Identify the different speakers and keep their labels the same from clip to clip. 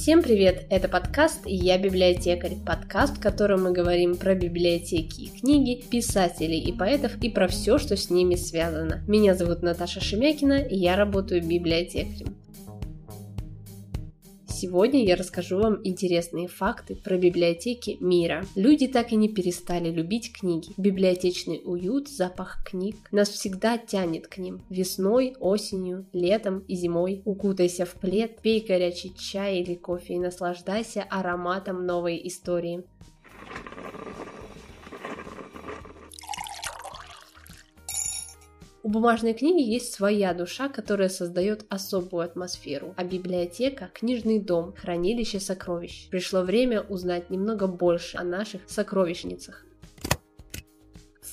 Speaker 1: Всем привет! Это подкаст «Я библиотекарь». Подкаст, в котором мы говорим про библиотеки и книги, писателей и поэтов и про все, что с ними связано. Меня зовут Наташа Шемякина, и я работаю библиотекарем. Сегодня я расскажу вам интересные факты про библиотеки мира. Люди так и не перестали любить книги. Библиотечный уют, запах книг нас всегда тянет к ним. Весной, осенью, летом и зимой. Укутайся в плед, пей горячий чай или кофе и наслаждайся ароматом новой истории. У бумажной книги есть своя душа, которая создает особую атмосферу, а библиотека – книжный дом, хранилище сокровищ. Пришло время узнать немного больше о наших сокровищницах.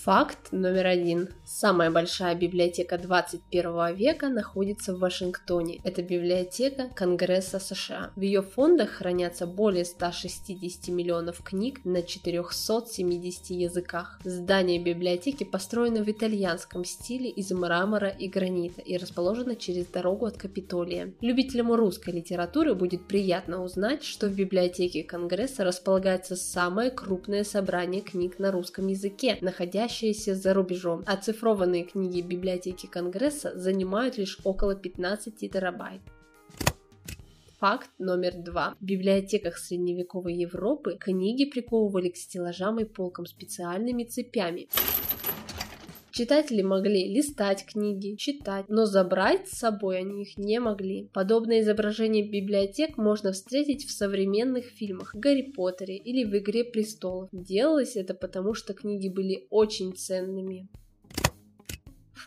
Speaker 1: Факт номер один. Самая большая библиотека 21 века находится в Вашингтоне. Это библиотека Конгресса США. В ее фондах хранятся более 160 миллионов книг на 470 языках. Здание библиотеки построено в итальянском стиле из мрамора и гранита и расположено через дорогу от Капитолия. Любителям русской литературы будет приятно узнать, что в библиотеке Конгресса располагается самое крупное собрание книг на русском языке, находящееся находящиеся за рубежом. Оцифрованные книги библиотеки Конгресса занимают лишь около 15 терабайт. Факт номер два. В библиотеках средневековой Европы книги приковывали к стеллажам и полкам специальными цепями. Читатели могли листать книги, читать, но забрать с собой они их не могли. Подобное изображение библиотек можно встретить в современных фильмах «Гарри Поттере» или в «Игре престолов». Делалось это потому, что книги были очень ценными.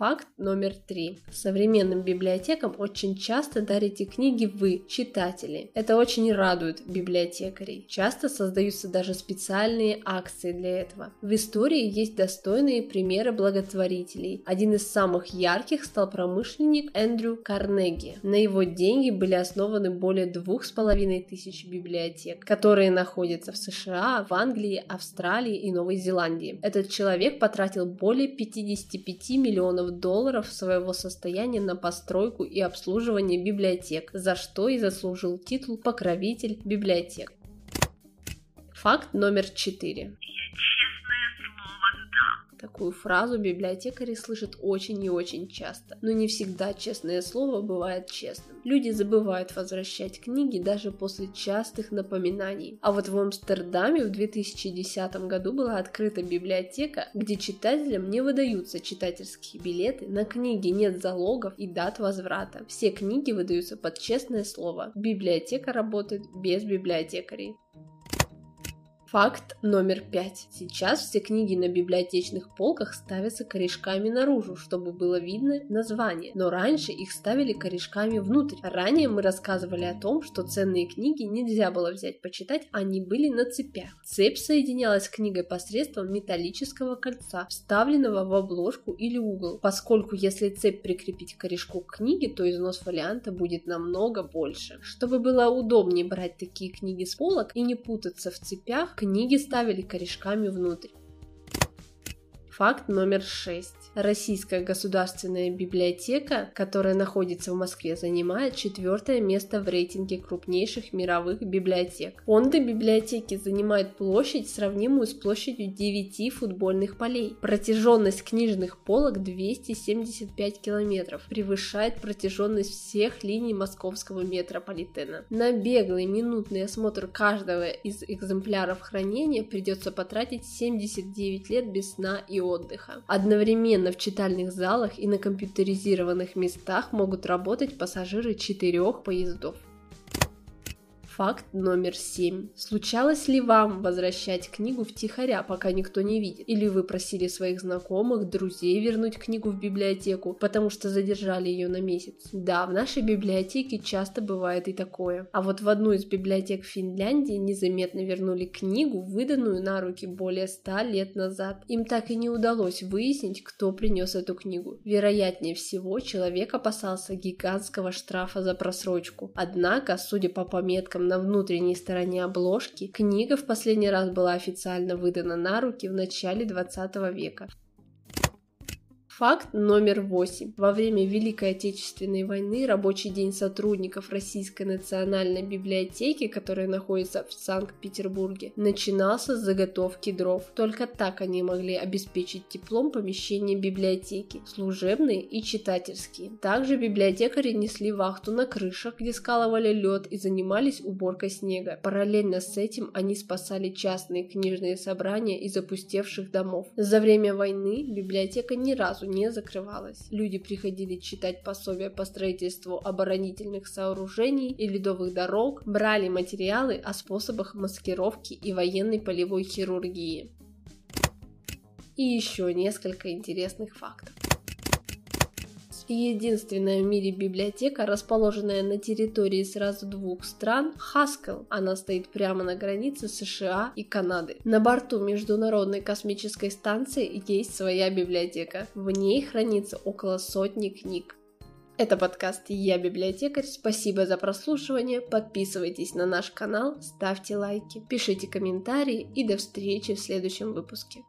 Speaker 1: Факт номер три. Современным библиотекам очень часто дарите книги вы, читатели. Это очень радует библиотекарей. Часто создаются даже специальные акции для этого. В истории есть достойные примеры благотворителей. Один из самых ярких стал промышленник Эндрю Карнеги. На его деньги были основаны более двух с половиной тысяч библиотек, которые находятся в США, в Англии, Австралии и Новой Зеландии. Этот человек потратил более 55 миллионов долларов своего состояния на постройку и обслуживание библиотек, за что и заслужил титул покровитель библиотек. Факт номер четыре. Такую фразу библиотекари слышат очень и очень часто, но не всегда честное слово бывает честным. Люди забывают возвращать книги даже после частых напоминаний. А вот в Амстердаме в 2010 году была открыта библиотека, где читателям не выдаются читательские билеты, на книги нет залогов и дат возврата. Все книги выдаются под честное слово. Библиотека работает без библиотекарей. Факт номер пять. Сейчас все книги на библиотечных полках ставятся корешками наружу, чтобы было видно название, но раньше их ставили корешками внутрь. Ранее мы рассказывали о том, что ценные книги нельзя было взять почитать, они были на цепях. Цепь соединялась с книгой посредством металлического кольца, вставленного в обложку или угол, поскольку если цепь прикрепить к корешку книги, то износ фолианта будет намного больше. Чтобы было удобнее брать такие книги с полок и не путаться в цепях, Книги ставили корешками внутрь. Факт номер шесть. Российская государственная библиотека, которая находится в Москве, занимает четвертое место в рейтинге крупнейших мировых библиотек. Фонды библиотеки занимают площадь, сравнимую с площадью 9 футбольных полей. Протяженность книжных полок 275 километров, превышает протяженность всех линий московского метрополитена. На беглый минутный осмотр каждого из экземпляров хранения придется потратить 79 лет без сна и отдыха. Одновременно в читальных залах и на компьютеризированных местах могут работать пассажиры четырех поездов. Факт номер семь. Случалось ли вам возвращать книгу втихаря, пока никто не видит? Или вы просили своих знакомых, друзей вернуть книгу в библиотеку, потому что задержали ее на месяц? Да, в нашей библиотеке часто бывает и такое. А вот в одну из библиотек Финляндии незаметно вернули книгу, выданную на руки более ста лет назад. Им так и не удалось выяснить, кто принес эту книгу. Вероятнее всего, человек опасался гигантского штрафа за просрочку. Однако, судя по пометкам на внутренней стороне обложки, книга в последний раз была официально выдана на руки в начале 20 века. Факт номер восемь. Во время Великой Отечественной войны рабочий день сотрудников Российской национальной библиотеки, которая находится в Санкт-Петербурге, начинался с заготовки дров. Только так они могли обеспечить теплом помещения библиотеки, служебные и читательские. Также библиотекари несли вахту на крышах, где скалывали лед и занимались уборкой снега. Параллельно с этим они спасали частные книжные собрания из опустевших домов. За время войны библиотека ни разу не закрывалась. Люди приходили читать пособия по строительству оборонительных сооружений и ледовых дорог, брали материалы о способах маскировки и военной полевой хирургии. И еще несколько интересных фактов единственная в мире библиотека, расположенная на территории сразу двух стран, Хаскел. Она стоит прямо на границе США и Канады. На борту Международной космической станции есть своя библиотека. В ней хранится около сотни книг. Это подкаст «Я библиотекарь». Спасибо за прослушивание. Подписывайтесь на наш канал, ставьте лайки, пишите комментарии и до встречи в следующем выпуске.